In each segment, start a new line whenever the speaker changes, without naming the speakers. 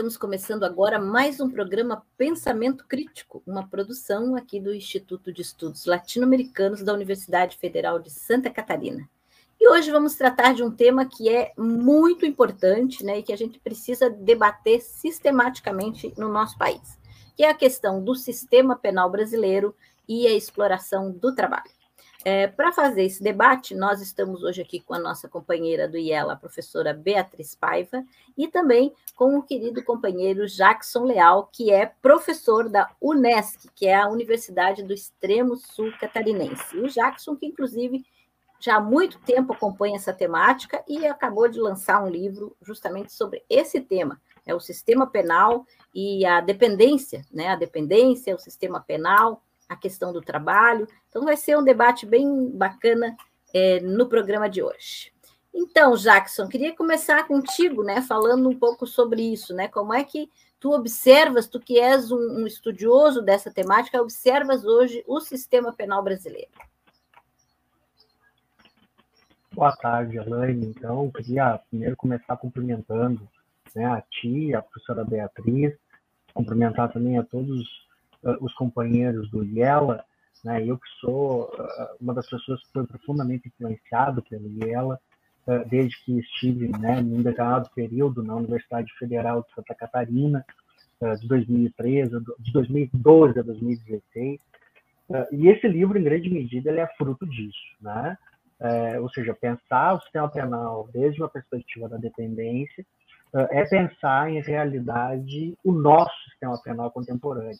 estamos começando agora mais um programa Pensamento Crítico, uma produção aqui do Instituto de Estudos Latino-Americanos da Universidade Federal de Santa Catarina. E hoje vamos tratar de um tema que é muito importante né, e que a gente precisa debater sistematicamente no nosso país, que é a questão do sistema penal brasileiro e a exploração do trabalho. É, Para fazer esse debate, nós estamos hoje aqui com a nossa companheira do IELA, a professora Beatriz Paiva, e também com o querido companheiro Jackson Leal, que é professor da UNESCO, que é a Universidade do Extremo Sul Catarinense. E o Jackson, que inclusive já há muito tempo acompanha essa temática e acabou de lançar um livro justamente sobre esse tema, é o sistema penal e a dependência, né? A dependência, o sistema penal, a questão do trabalho. Então, vai ser um debate bem bacana é, no programa de hoje. Então, Jackson, queria começar contigo, né, falando um pouco sobre isso, né? Como é que tu observas, tu que és um, um estudioso dessa temática, observas hoje o sistema penal brasileiro?
Boa tarde, Elaine. Então, queria primeiro começar cumprimentando né, a ti, a professora Beatriz, cumprimentar também a todos os companheiros do IELA, né? Eu que sou uh, uma das pessoas que foi profundamente influenciado pelo IELA, uh, desde que estive, né, num determinado período na Universidade Federal de Santa Catarina, de 2013, de 2012 a 2016. e esse livro, em grande medida, ele é fruto disso, né? É, ou seja, pensar o sistema penal desde uma perspectiva da dependência é pensar em realidade o nosso sistema penal contemporâneo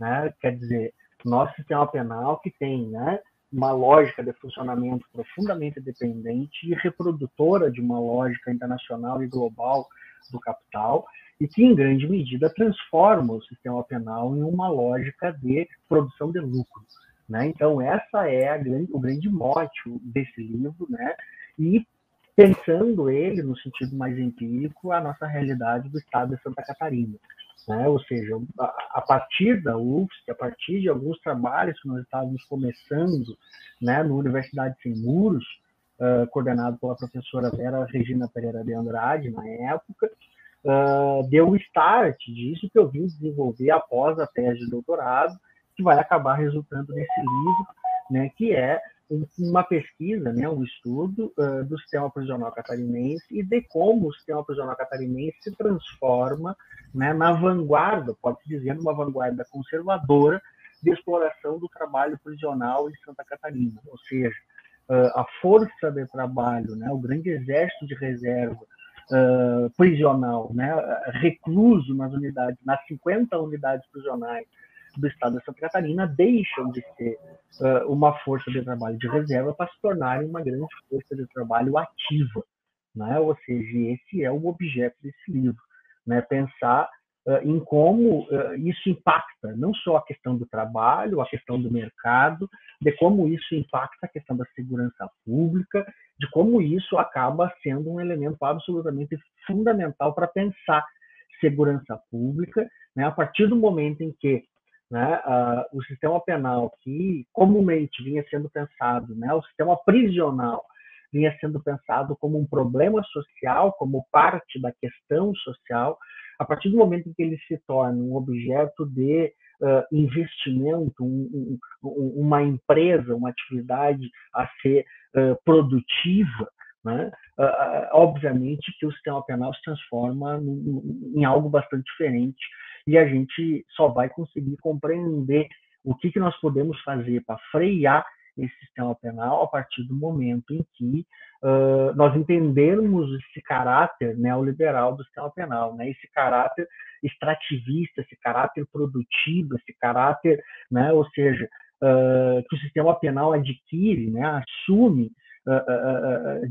né? Quer dizer, nosso sistema penal que tem, né, uma lógica de funcionamento profundamente dependente e reprodutora de uma lógica internacional e global do capital e que em grande medida transforma o sistema penal em uma lógica de produção de lucro, né? Então essa é grande, o grande mote desse livro, né? E pensando ele no sentido mais empírico a nossa realidade do estado de Santa Catarina, né? Ou seja, a, partir da UFSC, a partir de alguns trabalhos que nós estávamos começando né, no Universidade Sem Muros, uh, coordenado pela professora Vera Regina Pereira de Andrade, na época, uh, deu o start disso que eu vim desenvolver após a tese de doutorado, que vai acabar resultando nesse livro, né, que é uma pesquisa, né, um estudo uh, do sistema prisional catarinense e de como o sistema prisional catarinense se transforma né, na vanguarda, pode-se dizer, numa vanguarda conservadora de exploração do trabalho prisional em Santa Catarina. Ou seja, uh, a força de trabalho, né, o grande exército de reserva uh, prisional, né, recluso nas unidades, nas 50 unidades prisionais do estado de Santa Catarina deixam de ser uh, uma força de trabalho de reserva para se tornarem uma grande força de trabalho ativa. Né? Ou seja, esse é o objeto desse livro, né? pensar uh, em como uh, isso impacta não só a questão do trabalho, a questão do mercado, de como isso impacta a questão da segurança pública, de como isso acaba sendo um elemento absolutamente fundamental para pensar segurança pública, né? a partir do momento em que né, uh, o sistema penal que comumente vinha sendo pensado, né, o sistema prisional vinha sendo pensado como um problema social, como parte da questão social, a partir do momento em que ele se torna um objeto de uh, investimento, um, um, uma empresa, uma atividade a ser uh, produtiva, né? Uh, obviamente que o sistema penal se transforma em algo bastante diferente e a gente só vai conseguir compreender o que, que nós podemos fazer para frear esse sistema penal a partir do momento em que uh, nós entendermos esse caráter neoliberal do sistema penal, né? esse caráter extrativista, esse caráter produtivo, esse caráter, né? ou seja, uh, que o sistema penal adquire, né? assume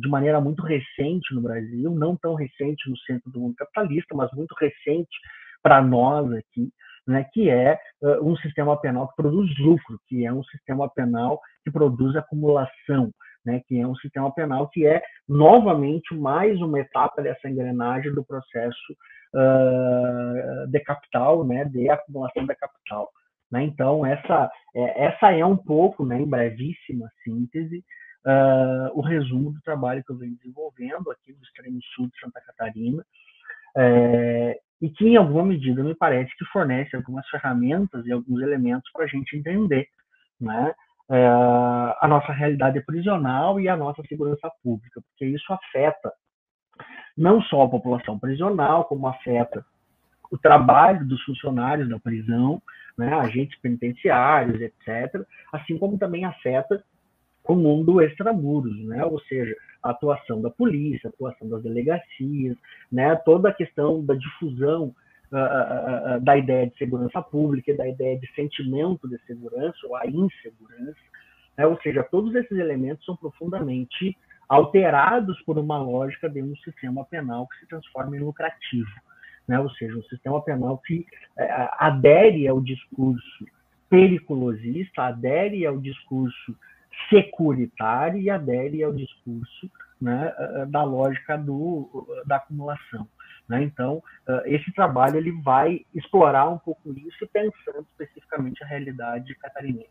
de maneira muito recente no Brasil, não tão recente no centro do mundo capitalista, mas muito recente para nós aqui, né, que é uh, um sistema penal que produz lucro, que é um sistema penal que produz acumulação, né, que é um sistema penal que é novamente mais uma etapa dessa engrenagem do processo uh, de capital, né, de acumulação da capital. Né? Então essa é, essa é um pouco, né, em brevíssima síntese, uh, o resumo do trabalho que eu venho desenvolvendo aqui no extremo sul de Santa Catarina. É, e que, em alguma medida, me parece que fornece algumas ferramentas e alguns elementos para a gente entender né, é, a nossa realidade prisional e a nossa segurança pública, porque isso afeta não só a população prisional, como afeta o trabalho dos funcionários da prisão, né, agentes penitenciários, etc., assim como também afeta o mundo extramuros, né, ou seja, a atuação da polícia, a atuação das delegacias, né, toda a questão da difusão uh, uh, da ideia de segurança pública, da ideia de sentimento de segurança ou a insegurança, né, ou seja, todos esses elementos são profundamente alterados por uma lógica de um sistema penal que se transforma em lucrativo, né, ou seja, um sistema penal que uh, adere ao discurso periculosista, adere ao discurso securitário e adere ao discurso né, eh, da lógica do, da acumulação. Né? Então, eh, esse trabalho ele vai explorar um pouco isso, pensando especificamente a realidade catarinense.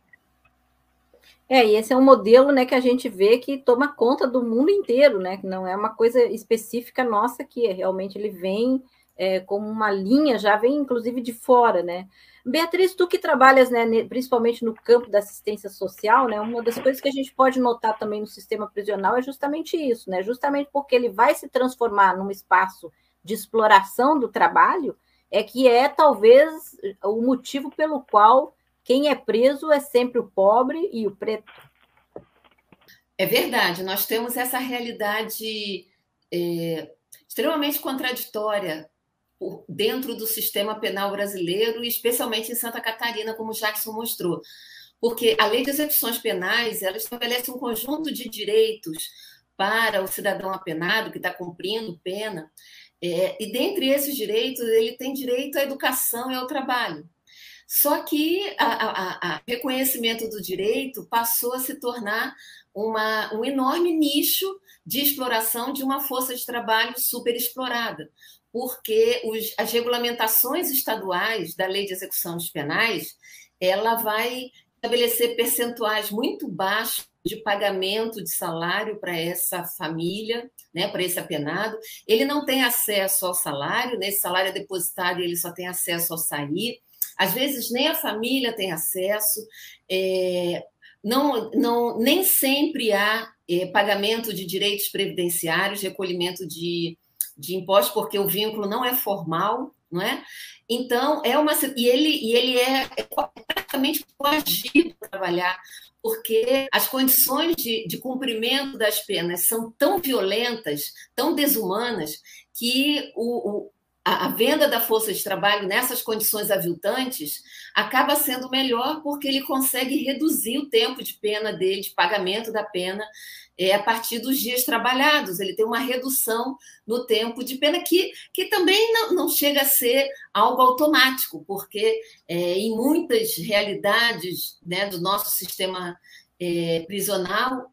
É, e esse é um modelo né, que a gente vê que toma conta do mundo inteiro, né? Que não é uma coisa específica nossa que realmente ele vem é, como uma linha, já vem inclusive de fora, né? Beatriz, tu que trabalhas, né, principalmente no campo da assistência social, né, uma das coisas que a gente pode notar também no sistema prisional é justamente isso, né, justamente porque ele vai se transformar num espaço de exploração do trabalho, é que é talvez o motivo pelo qual quem é preso é sempre o pobre e o preto.
É verdade, nós temos essa realidade é, extremamente contraditória dentro do sistema penal brasileiro, especialmente em Santa Catarina, como Jackson mostrou. Porque a lei de execuções penais ela estabelece um conjunto de direitos para o cidadão apenado que está cumprindo pena, é, e dentre esses direitos, ele tem direito à educação e ao trabalho. Só que o reconhecimento do direito passou a se tornar uma, um enorme nicho de exploração de uma força de trabalho super explorada, porque os, as regulamentações estaduais da lei de execuções penais ela vai estabelecer percentuais muito baixos de pagamento de salário para essa família, né, para esse apenado. Ele não tem acesso ao salário, né, salário é depositado e ele só tem acesso ao sair. Às vezes nem a família tem acesso. É, não, não, nem sempre há é, pagamento de direitos previdenciários, recolhimento de, de impostos, porque o vínculo não é formal, não é? Então, é uma. E ele, e ele é, é praticamente coagido a trabalhar, porque as condições de, de cumprimento das penas são tão violentas, tão desumanas, que o, o a, venda da força de trabalho nessas condições aviltantes acaba sendo melhor porque ele consegue reduzir o tempo de pena dele, de pagamento da pena, é, a partir dos dias trabalhados. Ele tem uma redução no tempo de pena que, que também não, não chega a ser algo automático, porque é, em muitas realidades né, do nosso sistema é, prisional,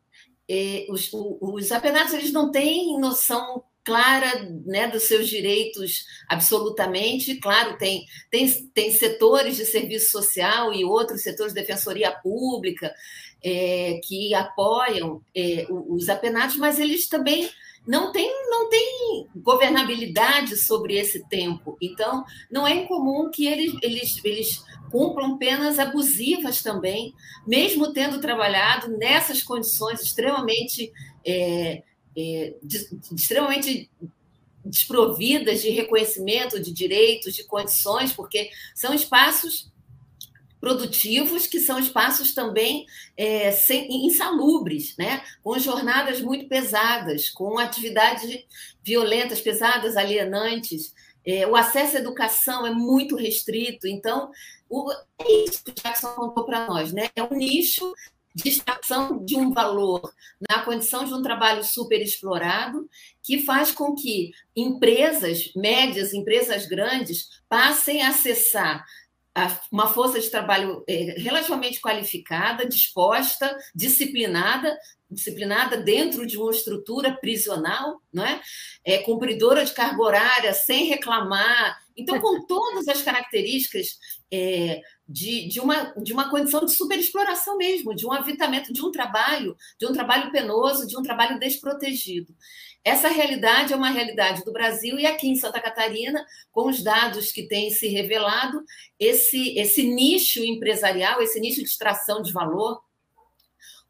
é, os, os apenados eles não têm noção clara né, dos seus direitos absolutamente. Claro, tem, tem, tem setores de serviço social e outros setores de defensoria pública é, que apoiam é, os apenados, mas eles também não têm não tem governabilidade sobre esse tempo. Então, não é incomum que eles, eles, eles cumpram penas abusivas também, mesmo tendo trabalhado nessas condições extremamente. É, é, de, extremamente desprovidas de reconhecimento de direitos, de condições, porque são espaços produtivos que são espaços também é, sem, insalubres, né? com jornadas muito pesadas, com atividades violentas, pesadas, alienantes. É, o acesso à educação é muito restrito, então o, é isso que o Jackson contou para nós, né? É um nicho de extração de um valor na condição de um trabalho super explorado, que faz com que empresas médias, empresas grandes, passem a acessar uma força de trabalho é, relativamente qualificada, disposta, disciplinada, disciplinada dentro de uma estrutura prisional, não é? é cumpridora de carga horária, sem reclamar Então, com todas as características é, de, de, uma, de uma condição de superexploração mesmo, de um avitamento, de um trabalho, de um trabalho penoso, de um trabalho desprotegido. Essa realidade é uma realidade do Brasil e aqui em Santa Catarina, com os dados que têm se revelado, esse, esse nicho empresarial, esse nicho de extração de valor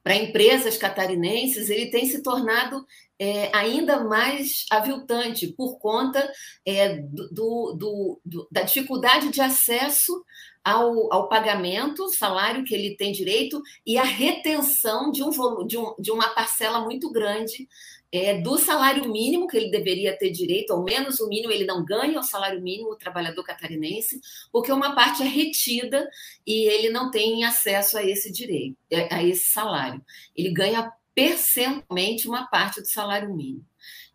para empresas catarinenses, ele tem se tornado é, ainda mais aviltante por conta é, do, do, do, da dificuldade de acesso ao, ao, pagamento, salário que ele tem direito, e a retenção de, um, de, um, de uma parcela muito grande é, do salário mínimo que ele deveria ter direito, ao menos o mínimo ele não ganha o salário mínimo, o trabalhador catarinense, porque uma parte é retida e ele não tem acesso a esse direito, é, a esse salário. Ele ganha percentualmente uma parte do salário mínimo.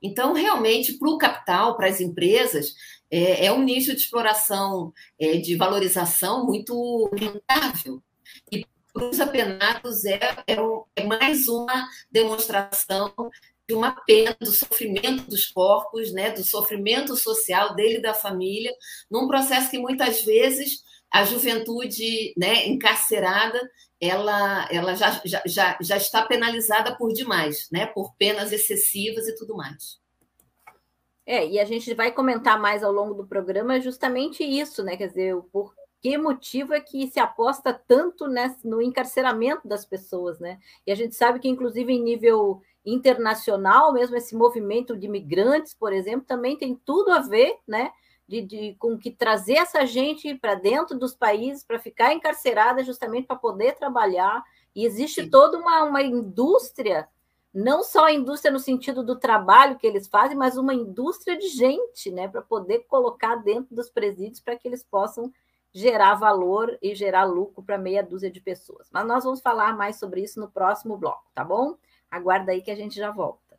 Então, realmente, para o capital, para as empresas, é, é, um nicho de exploração, é, de valorização muito rentável. E para os apenados é, é, é mais uma demonstração de uma pena do sofrimento dos corpos, né, do sofrimento social dele e da família, num processo que muitas vezes a juventude né, encarcerada ela, ela já, já, já, está penalizada por demais, né, por penas excessivas e tudo mais.
É, e a gente vai comentar mais ao longo do programa justamente isso, né? Quer dizer, por que motivo é que se aposta tanto nesse, no encarceramento das pessoas, né? E a gente sabe que, inclusive, em nível internacional, mesmo esse movimento de imigrantes, por exemplo, também tem tudo a ver, né? De, de com que trazer essa gente para dentro dos países para ficar encarcerada justamente para poder trabalhar. E existe Sim. toda uma, uma indústria, não só a indústria no sentido do trabalho que eles fazem, mas uma indústria de gente, né? Para poder colocar dentro dos presídios para que eles possam gerar valor e gerar lucro para meia dúzia de pessoas. Mas nós vamos falar mais sobre isso no próximo bloco, tá bom? Aguarda aí que a gente já volta.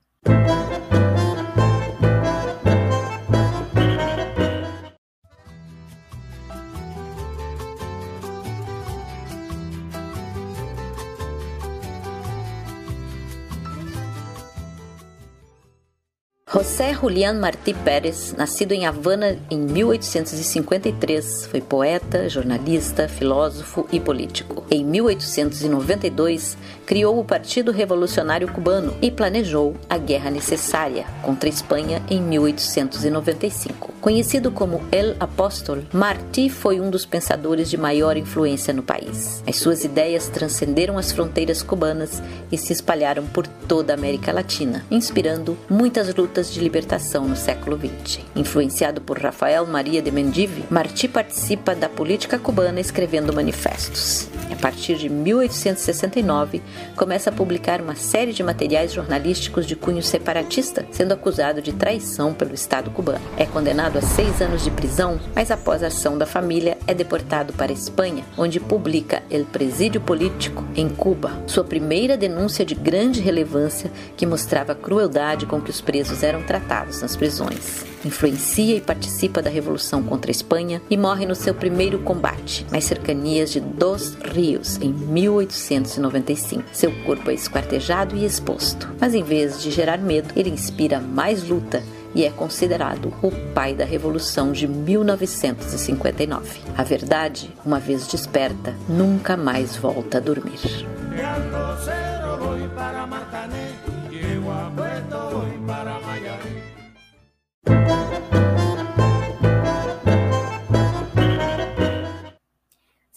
José Julián Martí Pérez, nascido em Havana em 1853, foi poeta, jornalista, filósofo e político. Em 1892, criou o Partido Revolucionário Cubano e planejou a guerra necessária contra a Espanha em 1895. Conhecido como El Apóstol, Martí foi um dos pensadores de maior influência no país. As suas ideias transcenderam as fronteiras cubanas e se espalharam por toda a América Latina, inspirando muitas lutas de libertação no século XX. Influenciado por Rafael Maria de Mendive, Martí participa da política cubana escrevendo manifestos. A partir de 1869, começa a publicar uma série de materiais jornalísticos de cunho separatista, sendo acusado de traição pelo Estado cubano. É condenado a seis anos de prisão, mas após a ação da família é deportado para a Espanha, onde publica El Presídio Político em Cuba, sua primeira denúncia de grande relevância que mostrava a crueldade com que os presos eram tratados nas prisões influencia e participa da revolução contra a Espanha e morre no seu primeiro combate, nas cercanias de Dos Rios, em 1895. Seu corpo é esquartejado e exposto, mas em vez de gerar medo, ele inspira mais luta e é considerado o pai da Revolução de 1959. A verdade, uma vez desperta, nunca mais volta a dormir.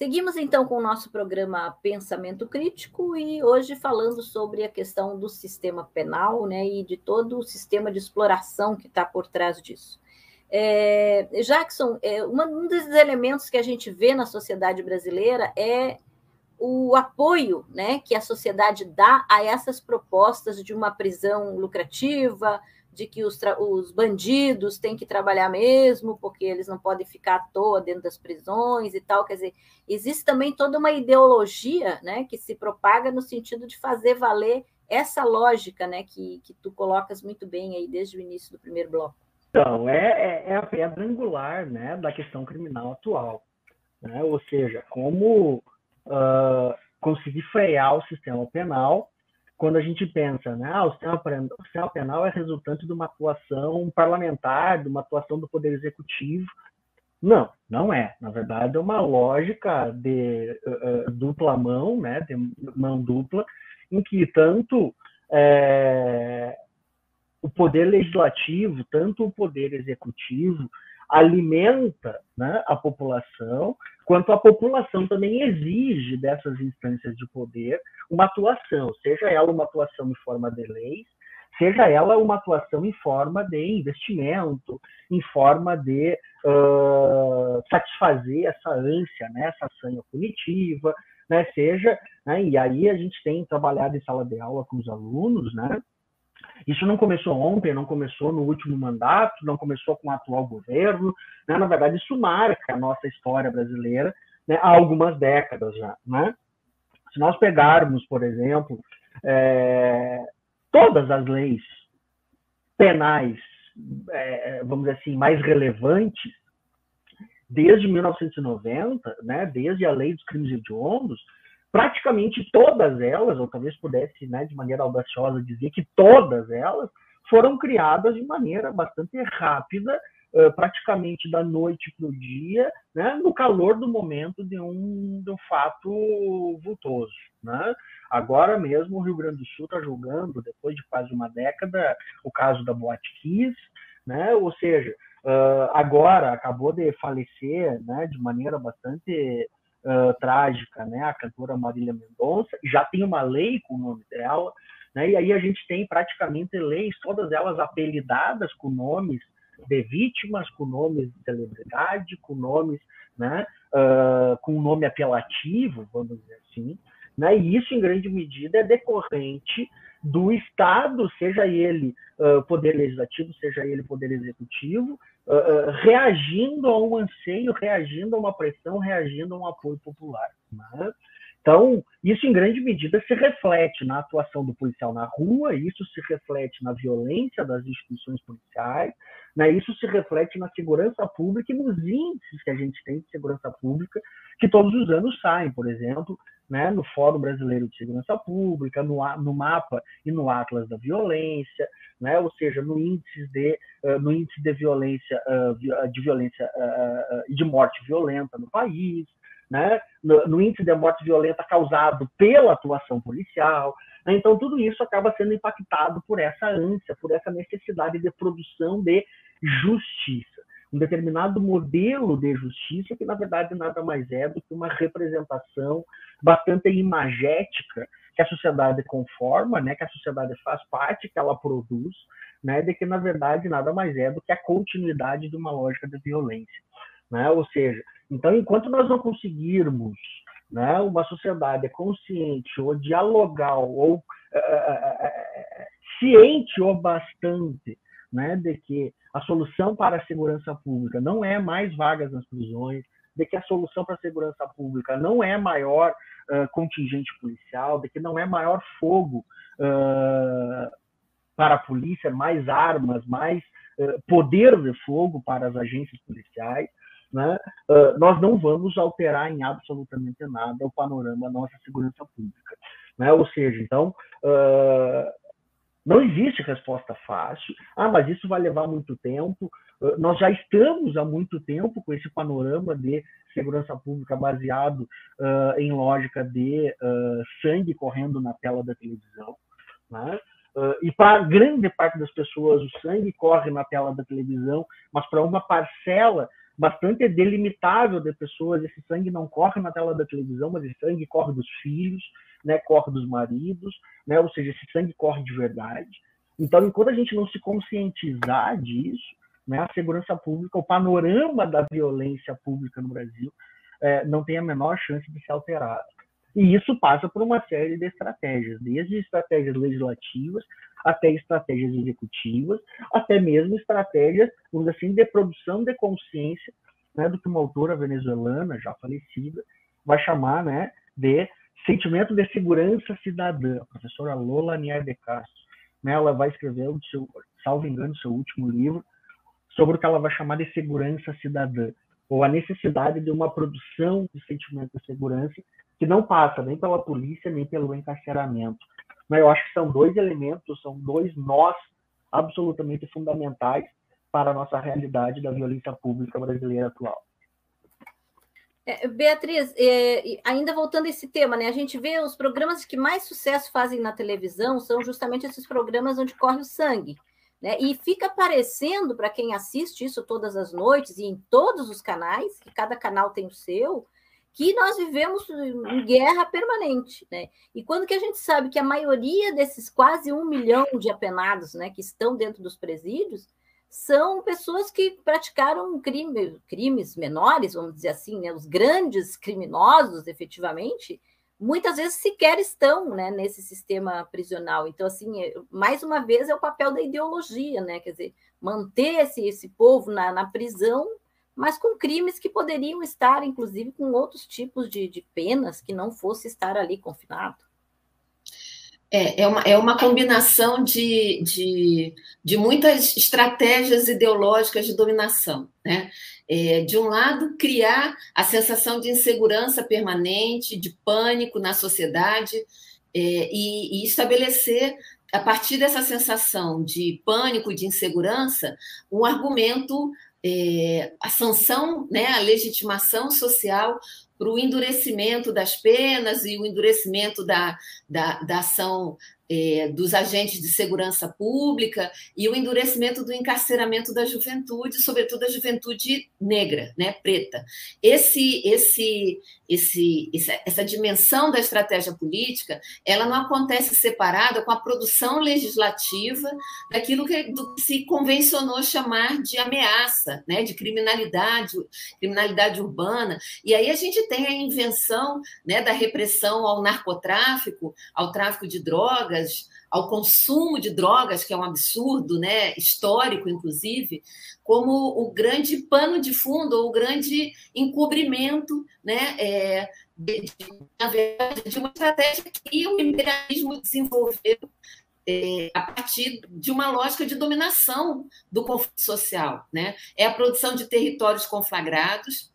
Seguimos então com o nosso programa Pensamento Crítico e hoje falando sobre a questão do sistema penal né, e de todo o sistema de exploração que está por trás disso. É, Jackson, é, uma, um dos elementos que a gente vê na sociedade brasileira é o apoio né, que a sociedade dá a essas propostas de uma prisão lucrativa, de que os, os bandidos têm que trabalhar mesmo, porque eles não podem ficar à toa dentro das prisões e tal. Quer dizer, existe também toda uma ideologia né, que se propaga no sentido de fazer valer essa lógica né, que, que tu colocas muito bem aí desde o início do primeiro bloco.
Então, é, é, é a pedra angular né, da questão criminal atual. Né? Ou seja, como uh, conseguir frear o sistema penal quando a gente pensa, né, ah, o sistema, o sistema penal é resultante de uma atuação parlamentar, de uma atuação do Poder Executivo, Não, não é. Na verdade, é uma lógica de uh, dupla mão, né, de mão dupla, em que tanto é, o poder legislativo, tanto o poder executivo, alimenta né, a população, quanto a população também exige dessas instâncias de poder uma atuação, seja ela uma atuação em forma de leis, seja ela uma atuação em forma de investimento, em forma de uh, satisfazer essa ânsia, né, essa sanha punitiva, né, seja, né, e aí a gente tem trabalhado em sala de aula com os alunos, né, isso não começou ontem, não começou no último mandato, não começou com o atual governo, né, na verdade isso marca a nossa história brasileira né, há algumas décadas já, né. Se nós pegarmos, por exemplo, é, todas as leis penais, é, vamos dizer assim, mais relevantes, desde 1990, né, desde a lei dos crimes hediondos, praticamente todas elas, ou talvez pudesse, né, de maneira audaciosa, dizer que todas elas foram criadas de maneira bastante rápida, praticamente da noite para o dia, né, no calor do momento de um, de um fato vultoso. Né? Agora mesmo o Rio Grande do Sul está julgando, depois de quase uma década, o caso da Boate Kiss, né? ou seja, uh, agora acabou de falecer né, de maneira bastante uh, trágica né, a cantora Marília Mendonça, já tem uma lei com o nome dela, né, e aí a gente tem praticamente leis, todas elas apelidadas com nomes de vítimas, com nomes de celebridade, com nomes, né, uh, com nome apelativo, vamos dizer assim, né? E isso, em grande medida, é decorrente do Estado, seja ele uh, poder legislativo, seja ele poder executivo, uh, uh, reagindo a um anseio, reagindo a uma pressão, reagindo a um apoio popular. Né? Então, isso em grande medida se reflete na atuação do policial na rua, isso se reflete na violência das instituições policiais, né? isso se reflete na segurança pública e nos índices que a gente tem de segurança pública, que todos os anos saem, por exemplo, né, no Fórum Brasileiro de Segurança Pública, no, no mapa e no Atlas da Violência, né, ou seja, no índice de, uh, no índice de violência, uh, de violência uh, de morte violenta no país, né, no, no, índice de morte violenta causado pela atuação policial. Né, então, tudo isso acaba sendo impactado por essa ânsia, por essa necessidade de produção de justiça um determinado modelo de justiça que, na verdade, nada mais é do que uma representação bastante imagética que a sociedade conforma, né, que a sociedade faz parte, que ela produz, né, de que, na verdade, nada mais é do que a continuidade de uma lógica de violência. Né? Ou seja, então, enquanto nós não conseguirmos né, uma sociedade consciente ou dialogal ou uh, uh, ciente o bastante né, de que a solução para a segurança pública não é mais vagas nas prisões, de que a solução para a segurança pública não é maior uh, contingente policial, de que não é maior fogo uh, para a polícia, mais armas, mais uh, poder de fogo para as agências policiais, né? nós não vamos alterar em absolutamente nada o panorama da nossa segurança pública. Né? Ou seja, então, não existe resposta fácil. Ah, mas isso vai levar muito tempo. Ah, nós já estamos há muito tempo com esse panorama de segurança pública baseado uh, em lógica de uh, sangue correndo na tela da televisão. Né? Uh, e para grande parte das pessoas, o sangue corre na tela da televisão, mas para uma parcela bastante delimitável de pessoas, esse sangue não corre na tela da televisão, mas esse sangue corre dos filhos, né, corre dos maridos, né, ou seja, esse sangue corre de verdade. Então, enquanto a gente não se conscientizar disso, né, a segurança pública, o panorama da violência pública no Brasil é, não tem a menor chance de ser alterado. E isso passa por uma série de estratégias, desde estratégias legislativas até estratégias executivas, até mesmo estratégias, vamos dizer assim, de produção de consciência, né, do que uma autora venezuelana, já falecida, vai chamar né, de sentimento de segurança cidadã, a professora Lola Nier de Castro. Né, ela vai escrever, o seu, salvo engano, seu último livro, sobre o que ela vai chamar de segurança cidadã, ou a necessidade de uma produção de sentimento de segurança que não passa nem pela polícia, nem pelo encarceramento. Mas eu acho que são dois elementos, são dois nós absolutamente fundamentais para a nossa realidade da violência pública brasileira atual.
É, Beatriz, é, ainda voltando a esse tema, né? A gente vê os programas que mais sucesso fazem na televisão são justamente esses programas onde corre o sangue. Né? E fica parecendo, para quem assiste isso todas as noites e em todos os canais, que cada canal tem o seu, que nós vivemos em guerra permanente. Né? E quando que a gente sabe que a maioria desses quase um milhão de apenados né, que estão dentro dos presídios são pessoas que praticaram crime, crimes menores, vamos dizer assim, né? os grandes criminosos, efetivamente, muitas vezes sequer estão né, nesse sistema prisional. Então, assim, é, mais uma vez é o papel da ideologia, né? Quer dizer, manter esse, esse povo na, na prisão, mas com crimes que poderiam estar, inclusive, com outros tipos de, de penas que não fosse estar ali confinado.
É, é, uma, é uma combinação de, de, de muitas estratégias ideológicas de dominação. Né? É, de um lado, criar a sensação de insegurança permanente, de pânico na sociedade, é, e, e estabelecer a partir dessa sensação de pânico, de insegurança, um argumento, é, a sanção, né, a legitimação social para o endurecimento das penas e o endurecimento da, da, da ação é, dos agentes de segurança pública e o endurecimento do encarceramento da juventude, sobretudo a juventude negra, né, preta. Esse, esse, esse, essa dimensão da estratégia política, ela não acontece separada com a produção legislativa daquilo que, do que se convencionou chamar de ameaça, né, de criminalidade, criminalidade urbana. E aí a gente tem a invenção né, da repressão ao narcotráfico, ao tráfico de drogas drogas, ao consumo de drogas, que é um absurdo, né, histórico, inclusive, como o grande pano de fundo, ou o grande encobrimento, né, é, de, na verdade, de uma estratégia que o imperialismo desenvolveu é, a partir de uma lógica de dominação do conflito social. Né? É a produção de territórios conflagrados,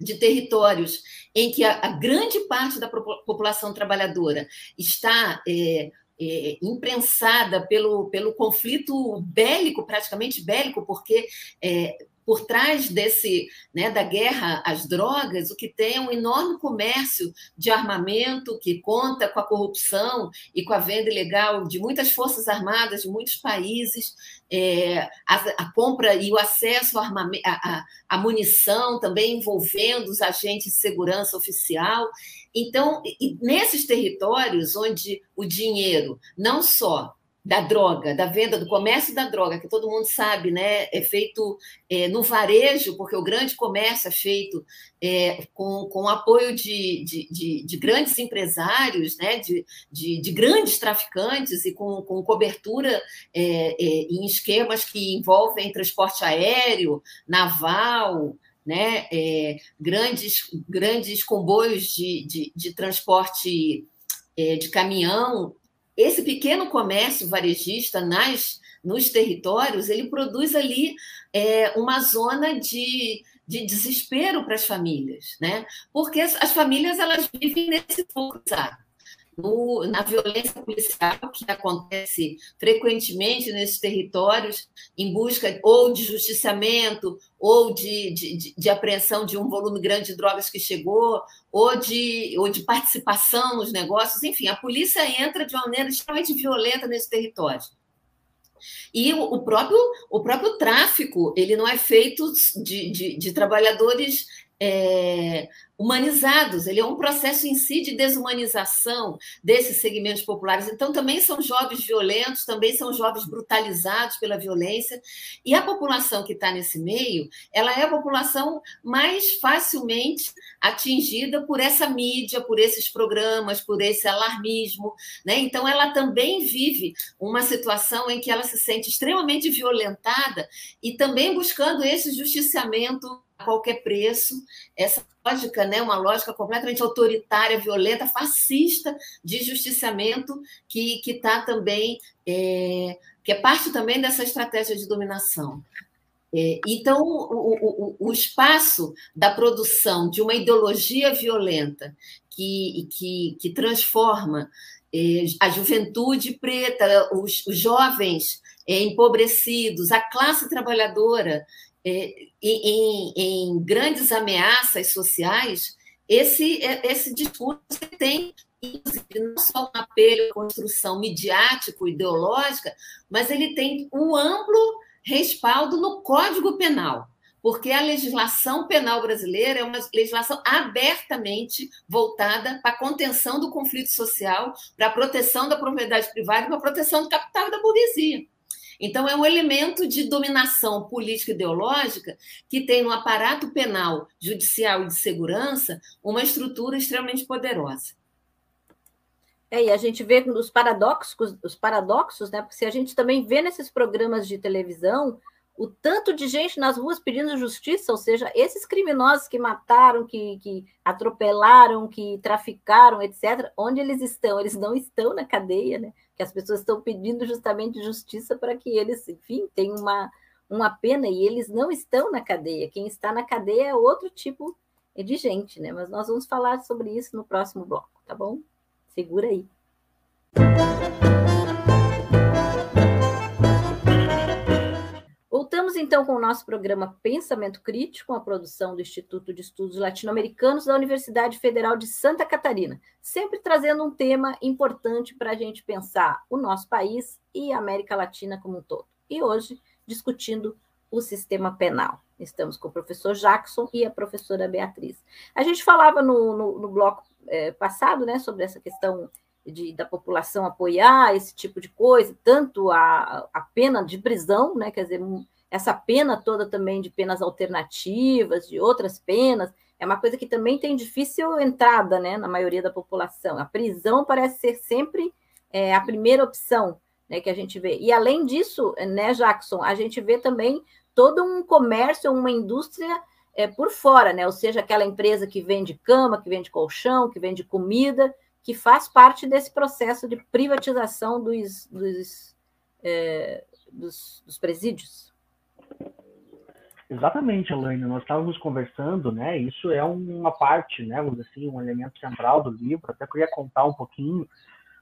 de territórios em que a, a grande parte da população trabalhadora está é, é, imprensada pelo, pelo conflito bélico, praticamente bélico, porque é, por trás desse né, da guerra às drogas, o que tem é um enorme comércio de armamento que conta com a corrupção e com a venda ilegal de muitas forças armadas de muitos países, é, a, a, compra e o acesso à munição também envolvendo os agentes de segurança oficial. Então, nesses territórios onde o dinheiro não só da droga, da venda, do comércio da droga, que todo mundo sabe, né? É feito é, no varejo, porque o grande comércio é feito é, com, com apoio de, de, de, de, grandes empresários, né? De, de, de, grandes traficantes e com, com cobertura é, é em esquemas que envolvem transporte aéreo, naval, né? É, grandes, grandes comboios de, de, de transporte é, de caminhão esse pequeno comércio varejista nas, nos territórios, ele produz ali é, uma zona de, de desespero para as famílias, né? Porque as, as famílias elas vivem nesse fogo, sabe? No, na violência policial que acontece frequentemente nesses territórios, em busca ou de justiciamento, ou de, de, de, apreensão de um volume grande de drogas que chegou, ou de, ou de participação nos negócios, enfim, a polícia entra de uma maneira extremamente violenta nesse território. E o, o próprio, o próprio tráfico, ele não é feito de, de, de trabalhadores é, humanizados, ele é um processo em si de desumanização desses segmentos populares. Então, também são jovens violentos, também são jovens brutalizados pela violência. E a população que está nesse meio, ela é a população mais facilmente atingida por essa mídia, por esses programas, por esse alarmismo. Né? Então, ela também vive uma situação em que ela se sente extremamente violentada e também buscando esse justiciamento a qualquer preço, essa lógica, né, uma lógica completamente autoritária, violenta, fascista de justiciamento que está também, é, que é parte também dessa estratégia de dominação. É, então, o, o, o, espaço da produção de uma ideologia violenta que, que, que transforma é, a juventude preta, os, os jovens é, empobrecidos, a classe trabalhadora é, em, em, grandes ameaças sociais, esse, é, esse discurso tem, não só um apelo à construção midiático, ideológica, mas ele tem um amplo respaldo no Código Penal porque a legislação penal brasileira é uma legislação abertamente voltada para a contenção do conflito social, para a proteção da propriedade privada e para a proteção do capital e da burguesia. Então, é um elemento de dominação política ideológica que tem no aparato penal, judicial e de segurança uma estrutura extremamente poderosa.
É, e a gente vê os paradoxos, os paradoxos, né? Porque se a gente também vê nesses programas de televisão o tanto de gente nas ruas pedindo justiça, ou seja, esses criminosos que mataram, que, que atropelaram, que traficaram, etc., onde eles estão? Eles não estão na cadeia, né? Que as pessoas estão pedindo justamente justiça para que eles, enfim, tenham uma, uma pena e eles não estão na cadeia. Quem está na cadeia é outro tipo de gente, né? Mas nós vamos falar sobre isso no próximo bloco, tá bom? Segura aí. Voltamos então com o nosso programa Pensamento Crítico, a produção do Instituto de Estudos Latino-Americanos da Universidade Federal de Santa Catarina, sempre trazendo um tema importante para a gente pensar o nosso país e a América Latina como um todo. E hoje, discutindo o sistema penal. Estamos com o professor Jackson e a professora Beatriz. A gente falava no, no, no bloco é, passado né, sobre essa questão de, da população apoiar esse tipo de coisa, tanto a, a pena de prisão, né, quer dizer, essa pena toda também de penas alternativas, de outras penas, é uma coisa que também tem difícil entrada né, na maioria da população. A prisão parece ser sempre é, a primeira opção né, que a gente vê. E além disso, né, Jackson, a gente vê também todo um comércio, uma indústria é, por fora, né? Ou seja, aquela empresa que vende cama, que vende colchão, que vende comida, que faz parte desse processo de privatização dos, dos, é, dos, dos presídios.
Exatamente, Elaine. Nós estávamos conversando, né? Isso é uma parte, né? Vamos assim, um elemento central do livro. Até queria contar um pouquinho de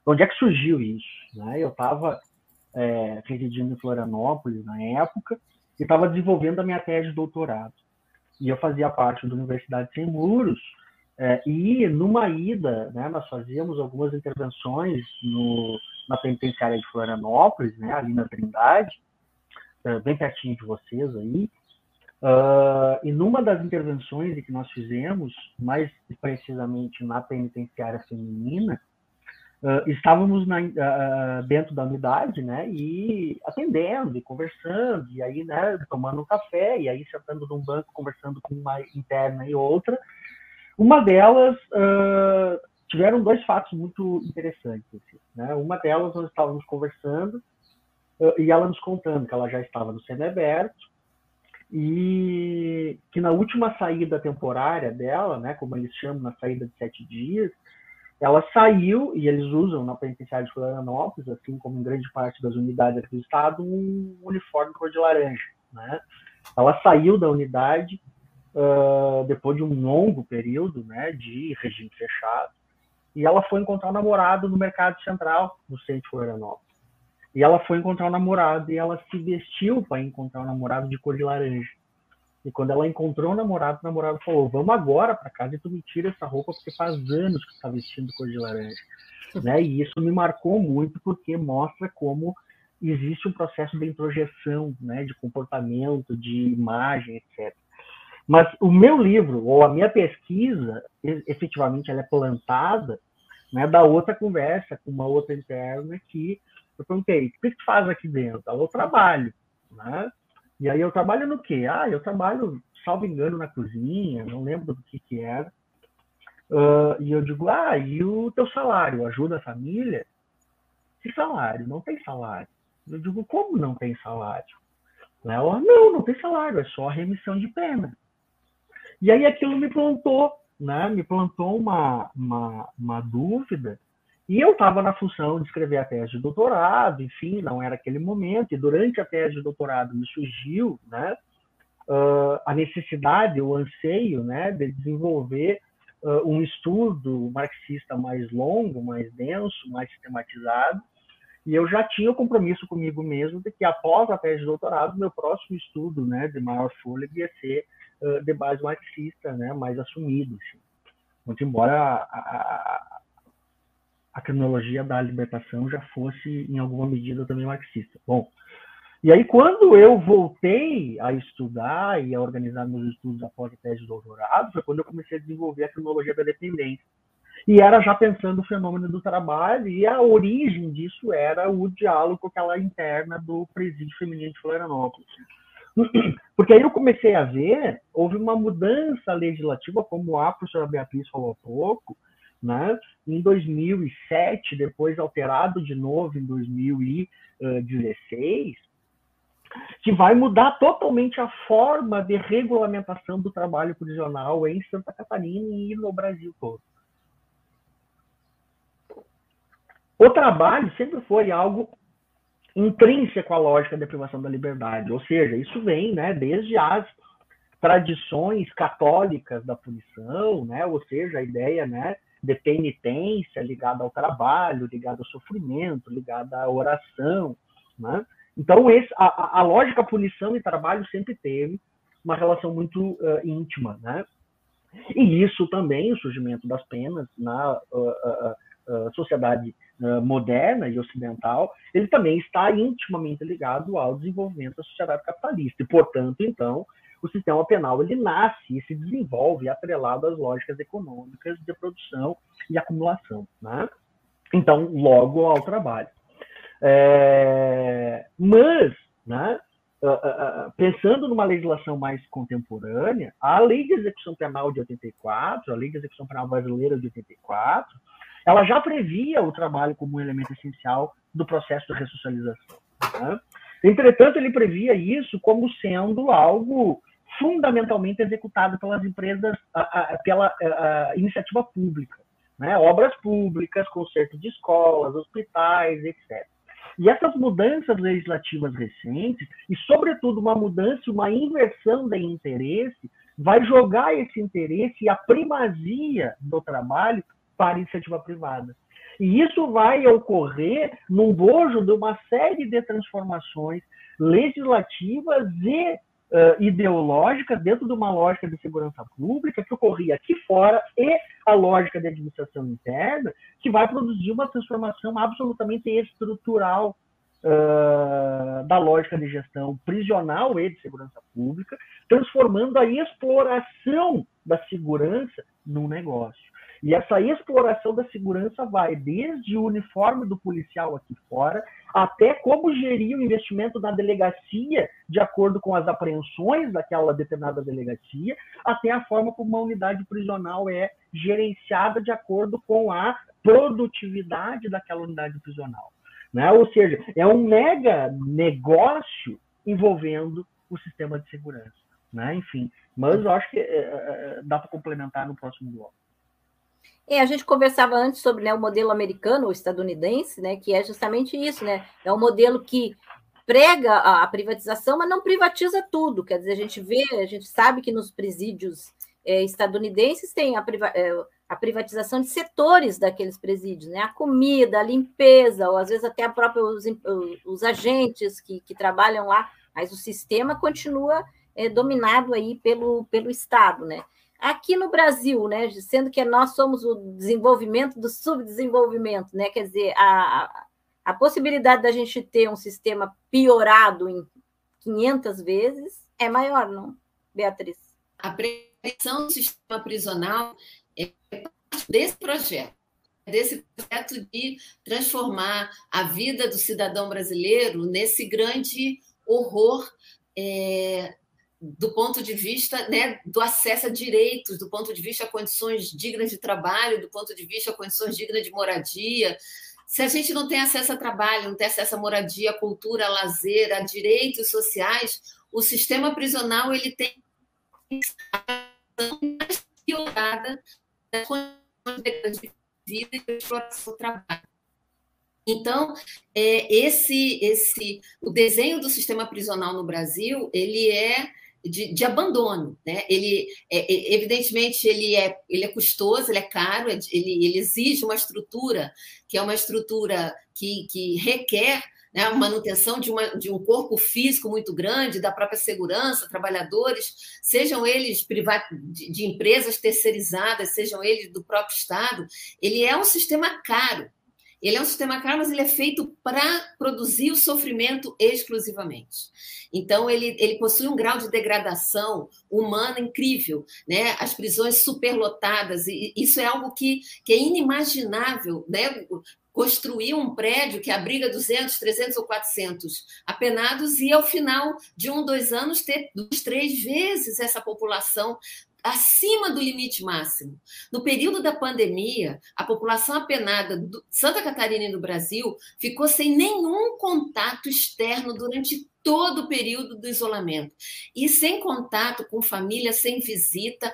onde é que surgiu isso, né? Eu estava é, residindo em Florianópolis na época e estava desenvolvendo a minha tese de doutorado. E eu fazia parte da Universidade Sem Muros, é, e numa ida, né, nós fazíamos algumas intervenções no, na penitenciária de Florianópolis, né, ali na Trindade, é, bem pertinho de vocês aí. Uh, e numa das intervenções que nós fizemos, mais precisamente na penitenciária feminina, uh, estávamos na, uh, dentro da unidade, né, e atendendo, e conversando, e aí, né, tomando um café, e aí sentando num banco, conversando com uma interna e outra, uma delas tiveram dois fatos muito interessantes. Assim, né? Uma delas nós estávamos conversando e ela nos contando que ela já estava no semiaberto e que na última saída temporária dela, né, como eles chamam, na saída de sete dias, ela saiu, e eles usam na penitenciária de Florianópolis, assim como em grande parte das unidades aqui do estado, um uniforme cor de laranja. Né? Ela saiu da unidade uh, depois de um longo período né, de regime fechado, e ela foi encontrar um namorado no Mercado Central, no centro de Florianópolis. E ela foi encontrar o namorado e ela se vestiu para encontrar o namorado de cor de laranja. E quando ela encontrou o namorado, o namorado falou: Vamos agora para casa e tu me tira essa roupa porque faz anos que tu está vestindo cor de laranja. né? E isso me marcou muito porque mostra como existe um processo de introjeção, né, de comportamento, de imagem, etc. Mas o meu livro, ou a minha pesquisa, efetivamente, ela é plantada né, da outra conversa com uma outra interna que eu perguntei, o que tu faz aqui dentro? Ela, eu trabalho, né? E aí eu trabalho no quê? Ah, eu trabalho, salvo engano, na cozinha, não lembro do que que era. Uh, e eu digo, ah, e o teu salário ajuda a família? Que salário? Não tem salário. Eu digo, como não tem salário? Ela, não, não tem salário, é só remissão de pena. E aí aquilo me plantou, né? Me plantou uma, uma, uma dúvida. E eu estava na função de escrever a tese de doutorado, enfim, não era aquele momento. E durante a tese de doutorado me surgiu, né? Uh, a necessidade, o anseio, né, de desenvolver uh, um estudo marxista mais longo, mais denso, mais sistematizado. E eu já tinha o compromisso comigo mesmo de que após a tese de doutorado, meu próximo estudo, né, de maior fôlego ia ser uh, de base marxista, né, mais assumido. Assim. Muito embora a, a, a cronologia da libertação já fosse, em alguma medida, também marxista. Bom, e aí, quando eu voltei a estudar e a organizar meus estudos após a tese de doutorado, foi quando eu comecei a desenvolver a cronologia da dependência. E era já pensando o fenômeno do trabalho, e a origem disso era o diálogo com aquela interna do presídio feminino de Florianópolis. Porque aí eu comecei a ver, houve uma mudança legislativa, como a professora Beatriz falou há pouco, né? em 2007, depois alterado de novo em 2016, que vai mudar totalmente a forma de regulamentação do trabalho prisional em Santa Catarina e no Brasil todo. O trabalho sempre foi algo intrínseco à lógica da privação da liberdade, ou seja, isso vem né, desde as tradições católicas da punição, né, ou seja, a ideia né, de penitência ligada ao trabalho, ligada ao sofrimento, ligada à oração. Né? Então, esse, a, a, lógica punição e trabalho sempre teve uma relação muito uh, íntima. Né? E isso também, o surgimento das penas na uh, uh, sociedade moderna e ocidental, ele também está intimamente ligado ao desenvolvimento da sociedade capitalista. E, portanto, então, o sistema penal ele nasce e se desenvolve atrelado às lógicas econômicas de produção e acumulação. Né? Então, logo ao trabalho. É, mas, né, pensando numa legislação mais contemporânea, a Lei de Execução Penal de 84, a Lei de Execução Penal Brasileira de 84, ela já previa o trabalho como um elemento essencial do processo de ressocialização. Né? Entretanto, ele previa isso como sendo algo fundamentalmente executado pelas empresas, pela iniciativa pública. Né? Obras públicas, conserto de escolas, hospitais, etc. E essas mudanças legislativas recentes, e sobretudo uma mudança, uma inversão de interesse, vai jogar esse interesse e a primazia do trabalho para a iniciativa privada. E isso vai ocorrer no bojo de uma série de transformações legislativas e uh, ideológicas dentro de uma lógica de segurança pública que ocorria aqui fora e a lógica de administração interna, que vai produzir uma transformação absolutamente estrutural uh, da lógica de gestão prisional e de segurança pública, transformando a exploração da segurança num negócio. E essa exploração da segurança vai desde o uniforme do policial aqui fora, até como gerir o investimento na delegacia de acordo com as apreensões daquela determinada delegacia, até a forma como uma unidade prisional é gerenciada de acordo com a produtividade daquela unidade prisional. Né? Ou seja, é um mega negócio envolvendo o sistema de segurança. Né? Enfim, mas eu acho que é, dá para complementar no próximo bloco.
É, a gente conversava antes sobre né, o modelo americano ou estadunidense, né, que é justamente isso, né? É um modelo que prega a, privatização, mas não privatiza tudo. Quer dizer, a gente vê, a gente sabe que nos presídios é, estadunidenses tem a, priva, é, a, privatização de setores daqueles presídios, né? A comida, a limpeza, ou às vezes até a própria os, os agentes que, que trabalham lá, mas o sistema continua é, dominado aí pelo, pelo Estado, né? Aqui no Brasil, né, sendo que nós somos o desenvolvimento do subdesenvolvimento, né, quer dizer, a, a possibilidade da gente ter um sistema piorado em 500 vezes é maior, não, Beatriz?
A prevenção do sistema prisional é parte desse projeto, desse projeto de transformar a vida do cidadão brasileiro nesse grande horror é, do ponto de vista né, do acesso a direitos, do ponto de vista a condições dignas de trabalho, do ponto de vista a condições dignas de moradia. Se a gente não tem acesso a trabalho, não tem acesso a moradia, a cultura, a lazer, a direitos sociais, o sistema prisional ele tem mais piorada das condições de vida e exploração do trabalho. Então, é, esse, esse, o desenho do sistema prisional no Brasil, ele é de, de abandono. Né? Ele, é, é, evidentemente, ele é, ele é custoso, ele é caro, ele, ele exige uma estrutura que é uma estrutura que, que requer né, a manutenção de, uma, de um corpo físico muito grande, da própria segurança, trabalhadores, sejam eles de, de empresas terceirizadas, sejam eles do próprio Estado, ele é um sistema caro. Ele é um sistema caro, mas ele é feito para produzir o sofrimento exclusivamente. Então, ele, ele possui um grau de degradação humana incrível, né? As prisões superlotadas, e isso é algo que, que é inimaginável, né? construir um prédio que abriga 200, 300 ou 400 apenados e, ao final de um, dois anos, ter duas, três vezes essa população acima do limite máximo. No período da pandemia, a população apenada de Santa Catarina e do Brasil ficou sem nenhum contato externo durante todo o período do isolamento e sem contato com família, sem visita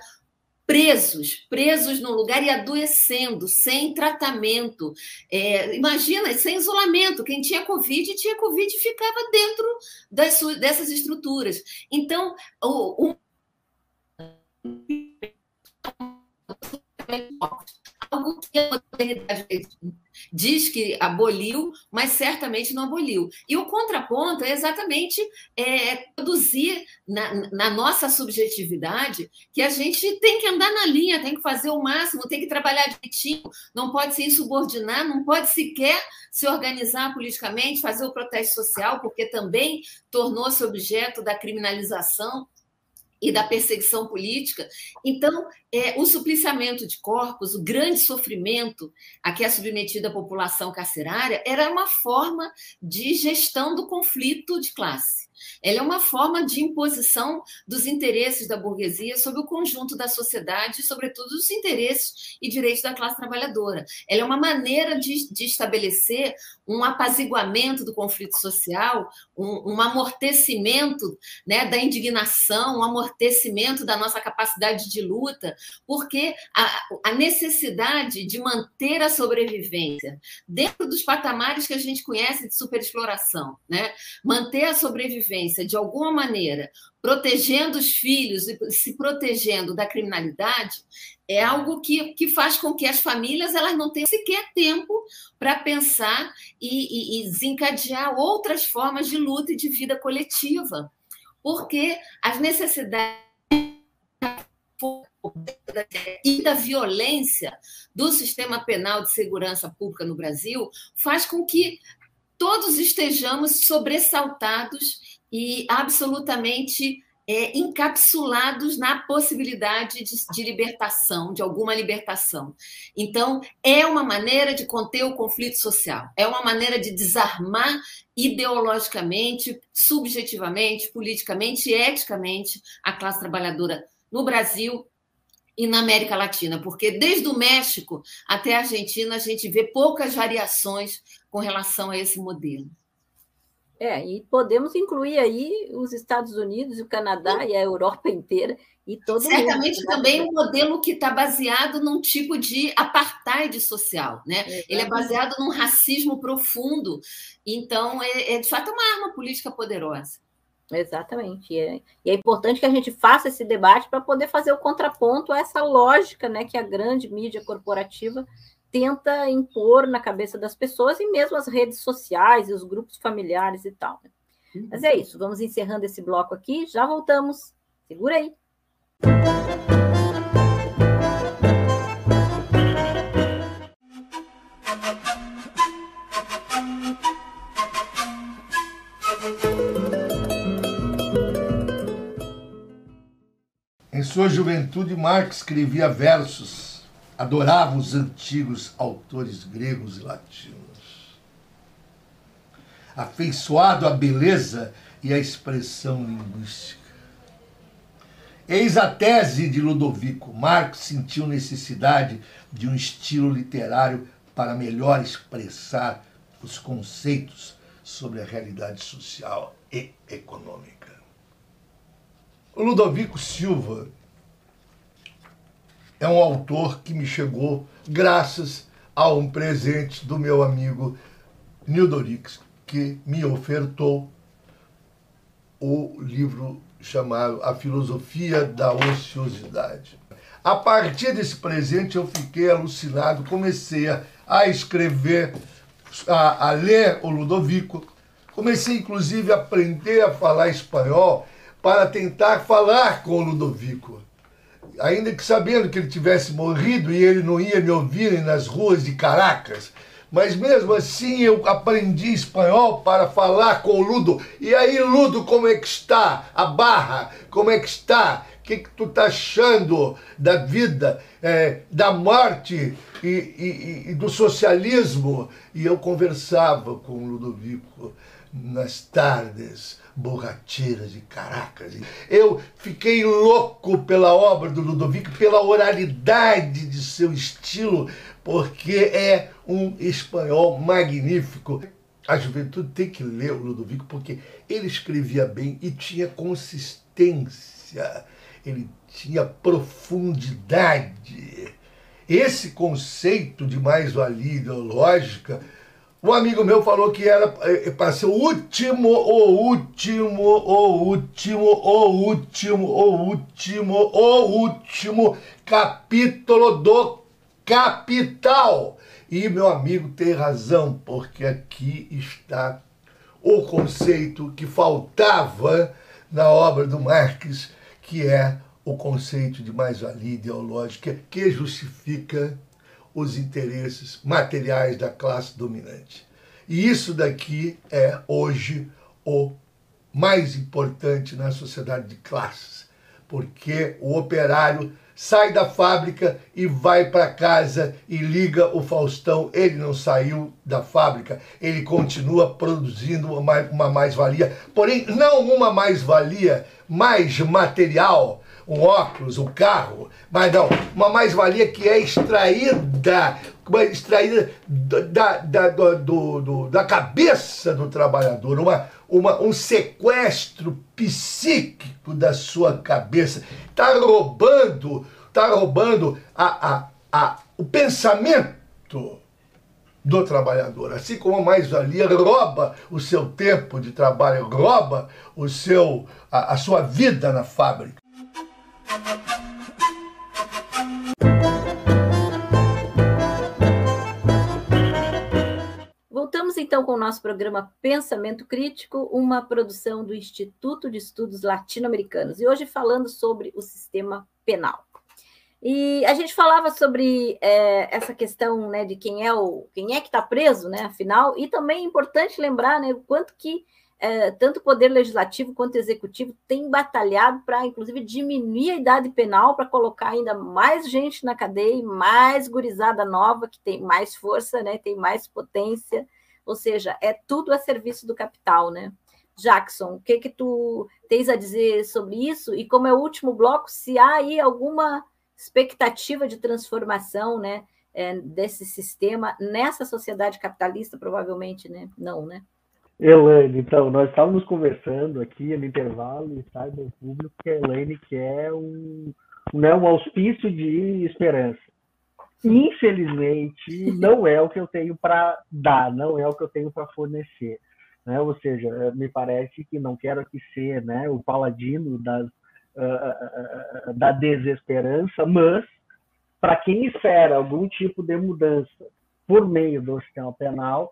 presos, presos no lugar e adoecendo, sem tratamento. É, imagina, sem isolamento. Quem tinha Covid, tinha Covid e ficava dentro das, dessas estruturas. Então, o, o algo que a modernidade diz que aboliu, mas certamente não aboliu. E o contraponto é exatamente é, produzir na, na, nossa subjetividade que a gente tem que andar na linha, tem que fazer o máximo, tem que trabalhar direitinho, não pode se insubordinar, não pode sequer se organizar politicamente, fazer o protesto social, porque também tornou-se objeto da criminalização e da perseguição política. Então, é, o supliciamento de corpos, o grande sofrimento a que é submetida a população carcerária, era uma forma de gestão do conflito de classe. Ela é uma forma de imposição dos interesses da burguesia sobre o conjunto da sociedade, sobretudo os interesses e direitos da classe trabalhadora. Ela é uma maneira de, de estabelecer um apaziguamento do conflito social, um, um amortecimento né, da indignação, um amortecimento da nossa capacidade de luta, porque a, a necessidade de manter a sobrevivência dentro dos patamares que a gente conhece de superexploração, né? manter a sobrevivência de alguma maneira, protegendo os filhos e se protegendo da criminalidade, é algo que, que faz com que as famílias elas não tenham sequer tempo para pensar e, e, e desencadear outras formas de luta e de vida coletiva, porque as necessidades e da violência do sistema penal de segurança pública no Brasil faz com que todos estejamos sobressaltados e absolutamente é, encapsulados na possibilidade de, de, libertação, de alguma libertação. Então, é uma maneira de conter o conflito social, é uma maneira de desarmar ideologicamente, subjetivamente, politicamente e eticamente a classe trabalhadora no Brasil e na América Latina, porque desde o México até a Argentina a gente vê poucas variações com relação a esse modelo.
É, e podemos incluir aí os Estados Unidos, o Canadá Sim. e a Europa inteira e todo
Certamente mundo, também um modelo que está baseado num tipo de apartheid social, né? Exatamente. Ele é baseado num racismo profundo, então é, é de fato uma arma política poderosa.
Exatamente. E é, e é importante que a gente faça esse debate para poder fazer o contraponto a essa lógica né, que a grande mídia corporativa tenta impor na cabeça das pessoas e mesmo as redes sociais e os grupos familiares e tal. Né? Mas é isso, vamos encerrando esse bloco aqui, já voltamos. Segura aí.
Em sua juventude, Marx escrevia versos, adorava os antigos autores gregos e latinos. Afeiçoado à beleza e à expressão linguística. Eis a tese de Ludovico. Marx sentiu necessidade de um estilo literário para melhor expressar os conceitos sobre a realidade social e econômica. Ludovico Silva é um autor que me chegou graças a um presente do meu amigo Nildorix, que me ofertou o livro chamado A Filosofia da Ociosidade. A partir desse presente eu fiquei alucinado, comecei a escrever, a, a ler o Ludovico, comecei inclusive a aprender a falar espanhol para tentar falar com o Ludovico. Ainda que sabendo que ele tivesse morrido e ele não ia me ouvir nas ruas de Caracas, mas mesmo assim eu aprendi espanhol para falar com o Ludo. E aí, Ludo, como é que está? A barra, como é que está? O que, que tu tá achando da vida, é, da morte e, e, e do socialismo? E eu conversava com o Ludovico nas tardes borracheiras de Caracas. Eu fiquei louco pela obra do Ludovico, pela oralidade de seu estilo, porque é um espanhol magnífico. A juventude tem que ler o Ludovico porque ele escrevia bem e tinha consistência, ele tinha profundidade. Esse conceito de mais-valia ideológica, um amigo meu falou que era eh, para ser o último, o último, o último, o último, o último, o último capítulo do capital. E meu amigo tem razão, porque aqui está o conceito que faltava na obra do Marx, que é o conceito de mais-valia ideológica que justifica os interesses materiais da classe dominante. E isso daqui é hoje o mais importante na sociedade de classes, porque o operário sai da fábrica e vai para casa e liga o Faustão. Ele não saiu da fábrica, ele continua produzindo uma mais-valia, porém, não uma mais-valia mais material, um óculos, um carro, mas não, uma mais-valia que é extraída, extraída da, da, do, do, da cabeça do trabalhador, uma, uma, um sequestro psíquico da sua cabeça. Está roubando, está roubando a, a, a, o pensamento do trabalhador. Assim como a mais-valia rouba o seu tempo de trabalho, rouba o seu, a, a sua vida na fábrica.
Voltamos então com o nosso programa Pensamento Crítico, uma produção do Instituto de Estudos Latino-Americanos, e hoje falando sobre o sistema penal. E a gente falava sobre é, essa questão né, de quem é o quem é que está preso, né, afinal, e também é importante lembrar né, o quanto que é, tanto o Poder Legislativo quanto o Executivo têm batalhado para, inclusive, diminuir a idade penal para colocar ainda mais gente na cadeia, mais gurizada nova, que tem mais força, né, tem mais potência, ou seja, é tudo a serviço do capital, né? Jackson, o que que tu tens a dizer sobre isso? E como é o último bloco, se há aí alguma expectativa de transformação, né, é, desse sistema nessa sociedade capitalista, provavelmente, né? Não, né?
Elaine, então, nós estávamos conversando aqui no intervalo e saiba o público que a Elaine quer um, né, um auspício de esperança. Infelizmente, não é o que eu tenho para dar, não é o que eu tenho para fornecer. Né? Ou seja, me parece que não quero aqui ser né, o paladino das, uh, uh, da desesperança, mas para quem espera algum tipo de mudança por meio do sistema penal,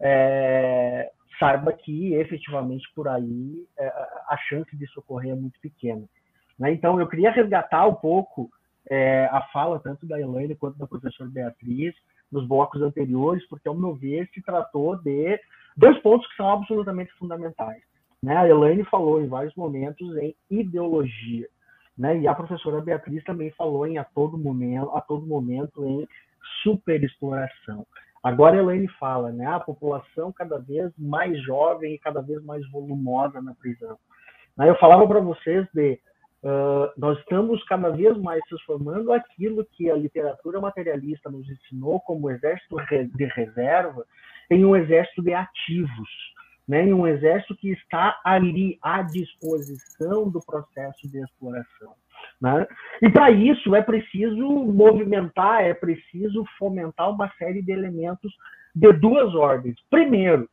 é, saiba que efetivamente por aí é, a chance de socorrer é muito pequena. Né? Então, eu queria resgatar um pouco é, a fala tanto da Elaine quanto da professora Beatriz nos blocos anteriores, porque, ao meu ver, se tratou de dois pontos que são absolutamente fundamentais. Né? A Elaine falou em vários momentos em ideologia, né? e a professora Beatriz também falou em a todo momento, a todo momento em superexploração. Agora a Elaine fala, né? A população cada vez mais jovem e cada vez mais volumosa na prisão. Eu falava para vocês de uh, nós estamos cada vez mais transformando aquilo que a literatura materialista nos ensinou como exército de reserva em um exército de ativos, né? em um exército que está ali à disposição do processo de exploração. Né? E para isso é preciso movimentar, é preciso fomentar uma série de elementos de duas ordens. Primeiro,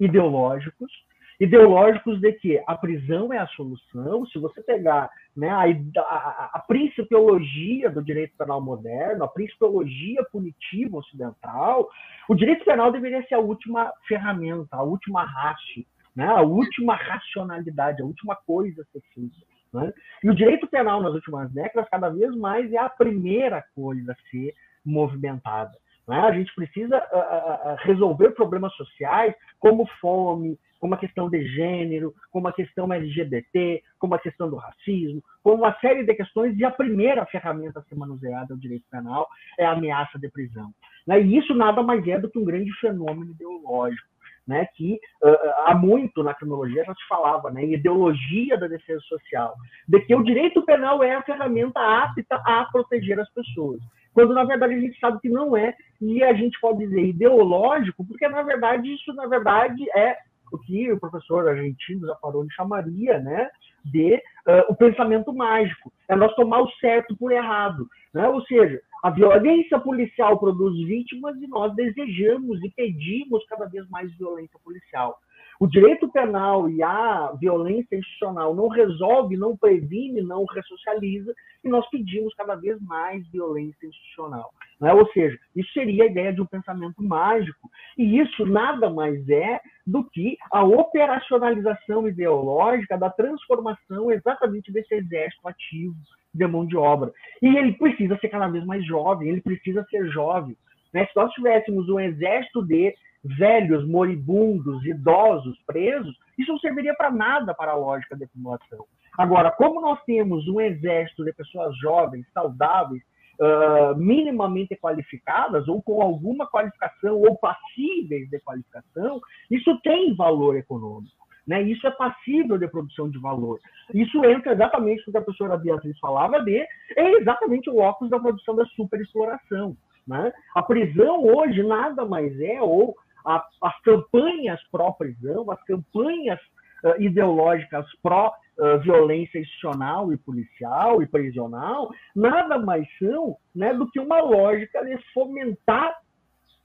ideológicos, ideológicos de que a prisão é a solução. Se você pegar né, a, a, a principiologia do direito penal moderno, a principiologia punitiva ocidental, o direito penal deveria ser a última ferramenta, a última raça, né, a última racionalidade, a última coisa a ser feita. Né? E o direito penal nas últimas décadas, cada vez mais, é a primeira coisa a ser movimentada. Né? A gente precisa uh, uh, resolver problemas sociais como fome, como a questão de gênero, como a questão LGBT, como a questão do racismo, como uma série de questões, e a primeira ferramenta a ser manuseada no direito penal é a ameaça de prisão. Né? E isso nada mais é do que um grande fenômeno ideológico. Né, que uh, há muito na cronologia já se falava, né, em ideologia da defesa social, de que o direito penal é a ferramenta apta a proteger as pessoas quando na verdade a gente sabe que não é, e a gente pode dizer ideológico, porque na verdade isso na verdade é o que o professor argentino Zaffaroni chamaria né, de uh, o pensamento mágico. É nós tomar o certo por errado. Né? Ou seja, a violência policial produz vítimas e nós desejamos e pedimos cada vez mais violência policial. O direito penal e a violência institucional não resolve, não previne, não ressocializa, e nós pedimos cada vez mais violência institucional. Né? Ou seja, isso seria a ideia de um pensamento mágico, e isso nada mais é do que a operacionalização ideológica da transformação exatamente desse exército ativo de mão de obra. E ele precisa ser cada vez mais jovem, ele precisa ser jovem. Né? Se nós tivéssemos um exército de velhos, moribundos, idosos, presos, isso não serviria para nada para a lógica da acumulação. Agora, como nós temos um exército de pessoas jovens, saudáveis, uh, minimamente qualificadas, ou com alguma qualificação, ou passíveis de qualificação, isso tem valor econômico. Né? Isso é passível de produção de valor. Isso entra exatamente no que a professora Beatriz falava de, é exatamente o óculos da produção da superexploração. Né? A prisão hoje nada mais é, ou a, as campanhas pró-prisão, as campanhas uh, ideológicas pró-violência institucional e policial e prisional, nada mais são né, do que uma lógica de fomentar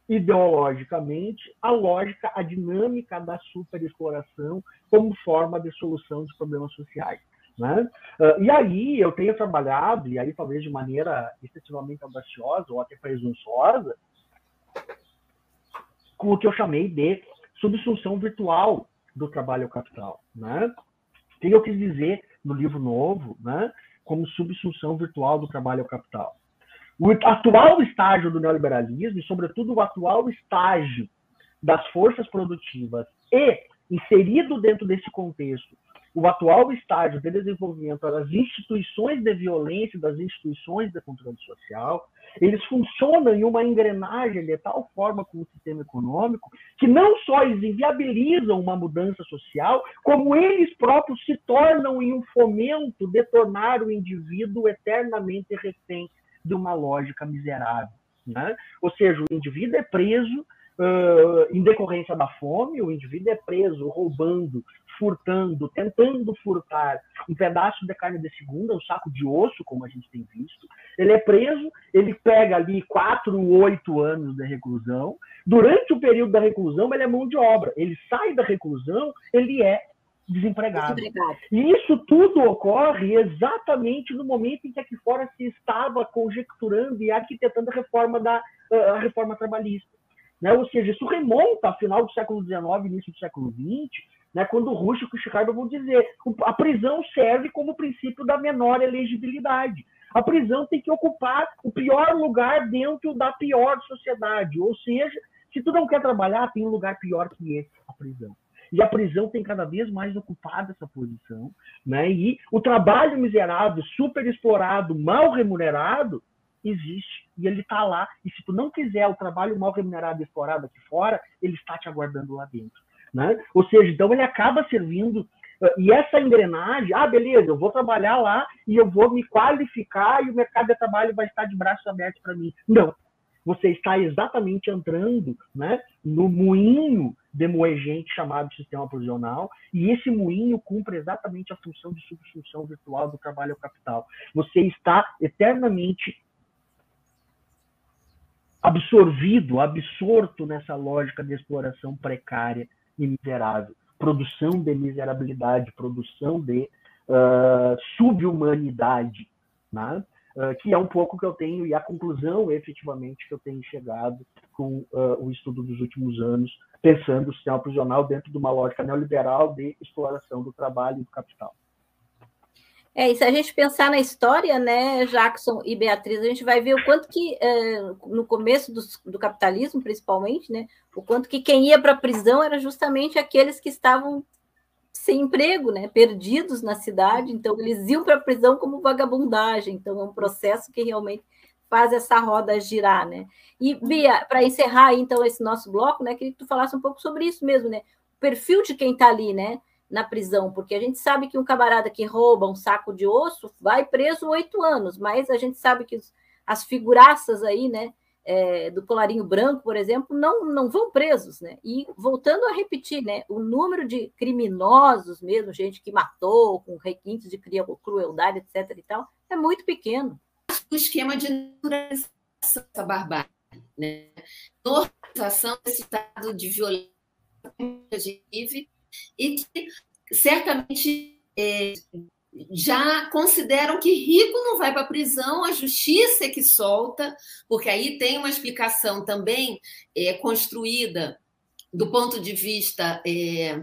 ideologicamente a lógica, a dinâmica da superexploração como forma de solução dos problemas sociais. Né? Uh, e aí eu tenho trabalhado, e aí talvez de maneira excessivamente audaciosa ou até presunçosa, com o que eu chamei de subsunção virtual do trabalho capital. Né? O que eu quis dizer no livro novo, né, como subsunção virtual do trabalho capital? O atual estágio do neoliberalismo, e sobretudo o atual estágio das forças produtivas, e inserido dentro desse contexto o atual estágio de desenvolvimento das instituições de violência, das instituições de controle social, eles funcionam em uma engrenagem de tal forma com o sistema econômico que não só eles inviabilizam uma mudança social, como eles próprios se tornam em um fomento de tornar o indivíduo eternamente refém de uma lógica miserável. Né? Ou seja, o indivíduo é preso Uh, em decorrência da fome, o indivíduo é preso roubando, furtando, tentando furtar um pedaço de carne de segunda, um saco de osso, como a gente tem visto. Ele é preso, ele pega ali quatro, oito anos de reclusão. Durante o período da reclusão, ele é mão de obra. Ele sai da reclusão, ele é desempregado. desempregado. E isso tudo ocorre exatamente no momento em que aqui fora se estava conjecturando e arquitetando a reforma da a reforma trabalhista. Né? Ou seja, isso remonta ao final do século XIX, início do século XX, né? quando o Rush e o Kushihara vão dizer a prisão serve como princípio da menor elegibilidade. A prisão tem que ocupar o pior lugar dentro da pior sociedade. Ou seja, se tu não quer trabalhar, tem um lugar pior que esse, a prisão. E a prisão tem cada vez mais ocupado essa posição. Né? E o trabalho miserável, super explorado, mal remunerado, existe e ele está lá. E se tu não quiser o trabalho mal remunerado e explorado aqui fora, ele está te aguardando lá dentro. Né? Ou seja, então ele acaba servindo. Uh, e essa engrenagem, ah, beleza, eu vou trabalhar lá e eu vou me qualificar e o mercado de trabalho vai estar de braços abertos para mim. Não. Você está exatamente entrando né, no moinho de moer gente chamado sistema provisional, e esse moinho cumpre exatamente a função de substituição virtual do trabalho ao capital. Você está eternamente absorvido, absorto nessa lógica de exploração precária e miserável. produção de miserabilidade, produção de uh, subhumanidade, né? Uh, que é um pouco que eu tenho, e a conclusão efetivamente que eu tenho chegado com uh, o estudo dos últimos anos, pensando o sistema prisional dentro de uma lógica neoliberal de exploração do trabalho e do capital.
É, e se a gente pensar na história, né, Jackson e Beatriz, a gente vai ver o quanto que, é, no começo do, do, capitalismo, principalmente, né, o quanto que quem ia para a prisão era justamente aqueles que estavam sem emprego, né, perdidos na cidade, então eles iam para a prisão como vagabundagem, então é um processo que realmente faz essa roda girar, né. E, Bia, para encerrar, então, esse nosso bloco, né, queria que tu falasse um pouco sobre isso mesmo, né, o perfil de quem está ali, né, na prisão, porque a gente sabe que um camarada que rouba um saco de osso vai preso oito anos, mas a gente sabe que as figuraças aí, né, é, do colarinho branco, por exemplo, não, não vão presos, né? E voltando a repetir, né, o número de criminosos mesmo, gente que matou com requintes de crueldade, etc. e tal, é muito pequeno.
O esquema de naturalização dessa barbárie, né? Normalização desse estado de violência que a gente vive e que certamente é, já consideram que rico não vai para a prisão, a justiça é que solta, porque aí tem uma explicação também é, construída do ponto de vista é,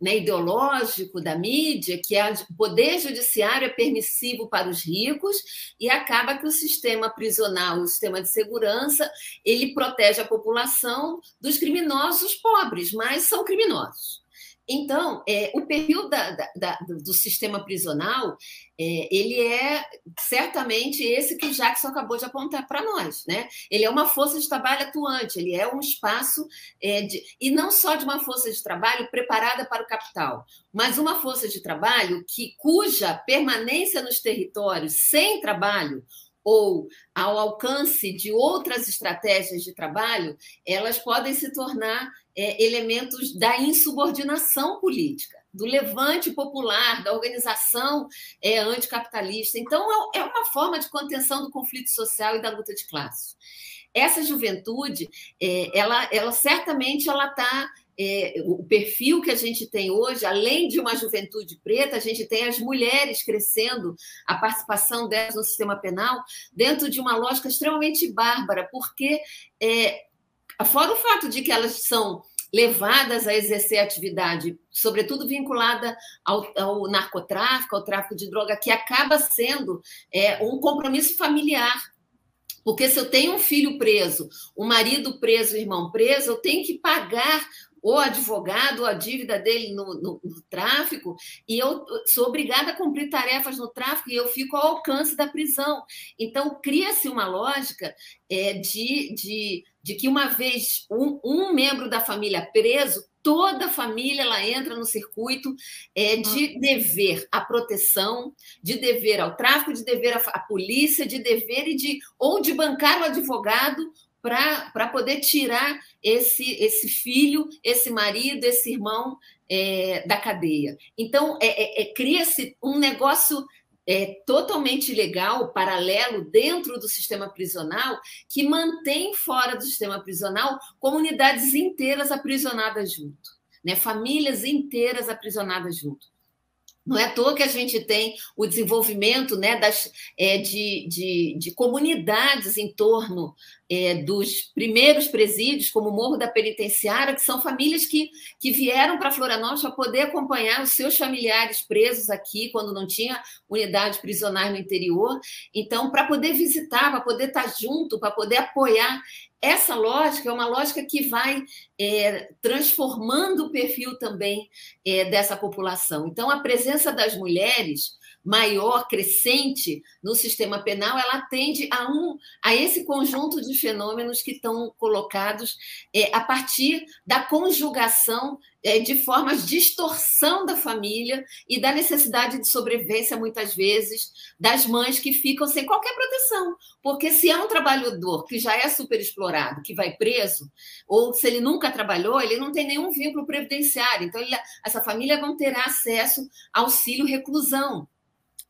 né, ideológico da mídia, que é o poder judiciário é permissivo para os ricos e acaba que o sistema prisional, o sistema de segurança, ele protege a população dos criminosos pobres, mas são criminosos. Então, é, o perfil da, da, da, do sistema prisional, é, ele é certamente esse que o Jackson acabou de apontar para nós. Né? Ele é uma força de trabalho atuante, ele é um espaço, é, de, e não só de uma força de trabalho preparada para o capital, mas uma força de trabalho que, cuja permanência nos territórios sem trabalho ou ao alcance de outras estratégias de trabalho, elas podem se tornar é, elementos da insubordinação política, do levante popular, da organização é, anticapitalista. Então, é, é uma forma de contenção do conflito social e da luta de classes. Essa juventude, é, ela, ela certamente ela está é, o perfil que a gente tem hoje, além de uma juventude preta, a gente tem as mulheres crescendo, a participação delas no sistema penal, dentro de uma lógica extremamente bárbara, porque, é, fora o fato de que elas são levadas a exercer atividade, sobretudo vinculada ao, ao narcotráfico, ao tráfico de droga, que acaba sendo é, um compromisso familiar. Porque se eu tenho um filho preso, um marido preso, um irmão preso, eu tenho que pagar o advogado, a dívida dele no, no, no, tráfico, e eu sou obrigada a cumprir tarefas no tráfico e eu fico ao alcance da prisão. Então, cria-se uma lógica é, de, de, de que, uma vez um, um membro da família preso, toda a família ela entra no circuito é, de dever à proteção, de dever ao tráfico, de dever à, à polícia, de dever e de ou de bancar o advogado para poder tirar esse, esse filho, esse marido, esse irmão é, da cadeia. Então, é, é, é cria-se um negócio é, totalmente legal, paralelo, dentro do sistema prisional, que mantém fora do sistema prisional comunidades inteiras aprisionadas junto, né? famílias inteiras aprisionadas junto. Não é à toa que a gente tem o desenvolvimento né, das, é, de, de, de, comunidades em torno é, dos primeiros presídios, como o Morro da Penitenciária, que são famílias que, que vieram para Florianópolis para poder acompanhar os seus familiares presos aqui, quando não tinha unidade prisional no interior. Então, para poder visitar, para poder estar junto, para poder apoiar essa lógica é uma lógica que vai é, transformando o perfil também é, dessa população. Então, a presença das mulheres maior, crescente no sistema penal, ela atende a, um, a esse conjunto de fenômenos que estão colocados é, a partir da conjugação é, de formas de distorção da família e da necessidade de sobrevivência, muitas vezes, das mães que ficam sem qualquer proteção. Porque se é um trabalhador que já é superexplorado, que vai preso, ou se ele nunca trabalhou, ele não tem nenhum vínculo previdenciário. Então, ele, essa família não terá acesso ao auxílio reclusão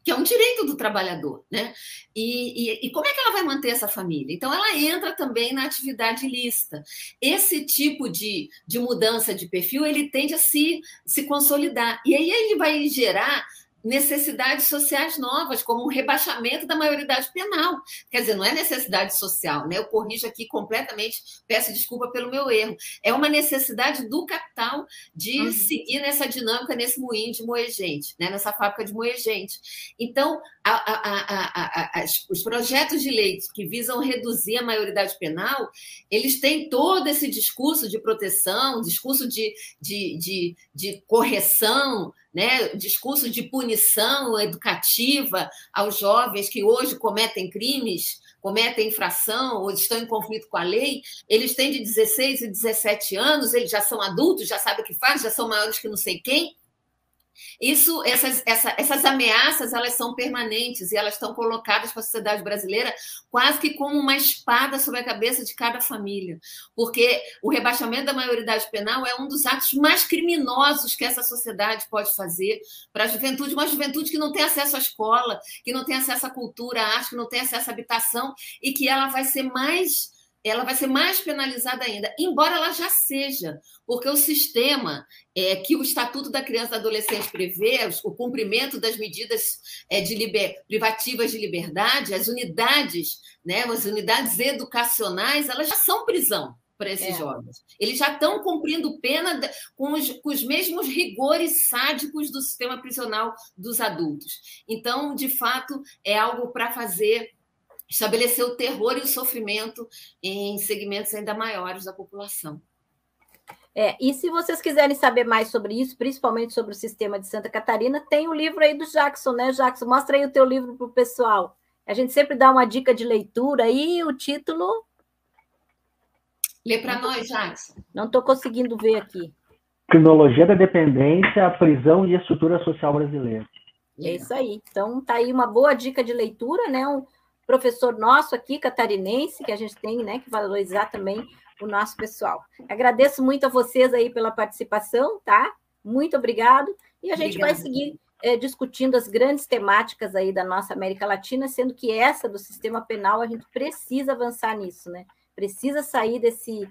que é um direito do trabalhador, né? E, e, e, como é que ela vai manter essa família? Então, ela entra também na atividade ilícita. Esse tipo de, de mudança de perfil, ele tende a se, se consolidar. E aí ele vai gerar necessidades sociais novas, como o rebaixamento da maioridade penal. Quer dizer, não é necessidade social, né? Eu corrijo aqui completamente, peço desculpa pelo meu erro. É uma necessidade do capital de uhum. seguir nessa dinâmica, nesse moinho de moer gente, né? nessa fábrica de moer gente. Então, a, a, os projetos de lei que visam reduzir a maioridade penal, eles têm todo esse discurso de proteção, discurso de, de, de, de correção, né, discurso de punição educativa aos jovens que hoje cometem crimes, cometem infração ou estão em conflito com a lei, eles têm de 16 e 17 anos, eles já são adultos, já sabem o que fazem, já são maiores que não sei quem, isso, essas, essa, essas ameaças, elas são permanentes e elas estão colocadas para a sociedade brasileira quase que como uma espada sobre a cabeça de cada família, porque o rebaixamento da maioridade penal é um dos atos mais criminosos que essa sociedade pode fazer para a juventude, uma juventude que não tem acesso à escola, que não tem acesso à cultura, à arte, que não tem acesso à habitação e que ela vai ser mais ela vai ser mais penalizada ainda, embora ela já seja, porque o sistema é, que o Estatuto da Criança e do Adolescente prevê, o cumprimento das medidas é, de liber, privativas de liberdade, as unidades, né, as unidades educacionais, elas já são prisão para esses é. jovens. Eles já estão cumprindo pena com os, com os mesmos rigores sádicos do sistema prisional dos adultos. Então, de fato, é algo para fazer estabelecer o terror e o sofrimento em segmentos ainda maiores da população.
É, e se vocês quiserem saber mais sobre isso, principalmente sobre o sistema de Santa Catarina, tem o livro aí do Jackson, né, Jackson? Mostra aí o teu livro para o pessoal. A gente sempre dá uma dica de leitura e o título.
Lê para nós, Jackson.
Não estou conseguindo ver aqui.
Cronologia da Dependência, a Prisão e a Estrutura Social Brasileira.
É isso aí. Então, tá aí uma boa dica de leitura, né? Um, professor nosso aqui, catarinense, que a gente tem, né, que valorizar também o nosso pessoal. Agradeço muito a vocês aí pela participação, tá? Muito obrigado. E a gente Obrigada. vai seguir é, discutindo as grandes temáticas aí da nossa América Latina, sendo que essa do sistema penal a gente precisa avançar nisso, né? Precisa sair desse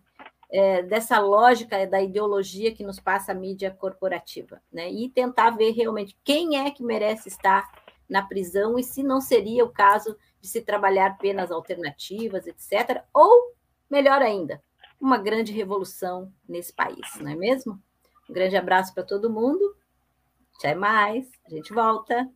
é, dessa lógica da ideologia que nos passa a mídia corporativa, né? E tentar ver realmente quem é que merece estar na prisão e se não seria o caso de se trabalhar penas alternativas, etc. Ou, melhor ainda, uma grande revolução nesse país, não é mesmo? Um grande abraço para todo mundo. Até mais. A gente volta.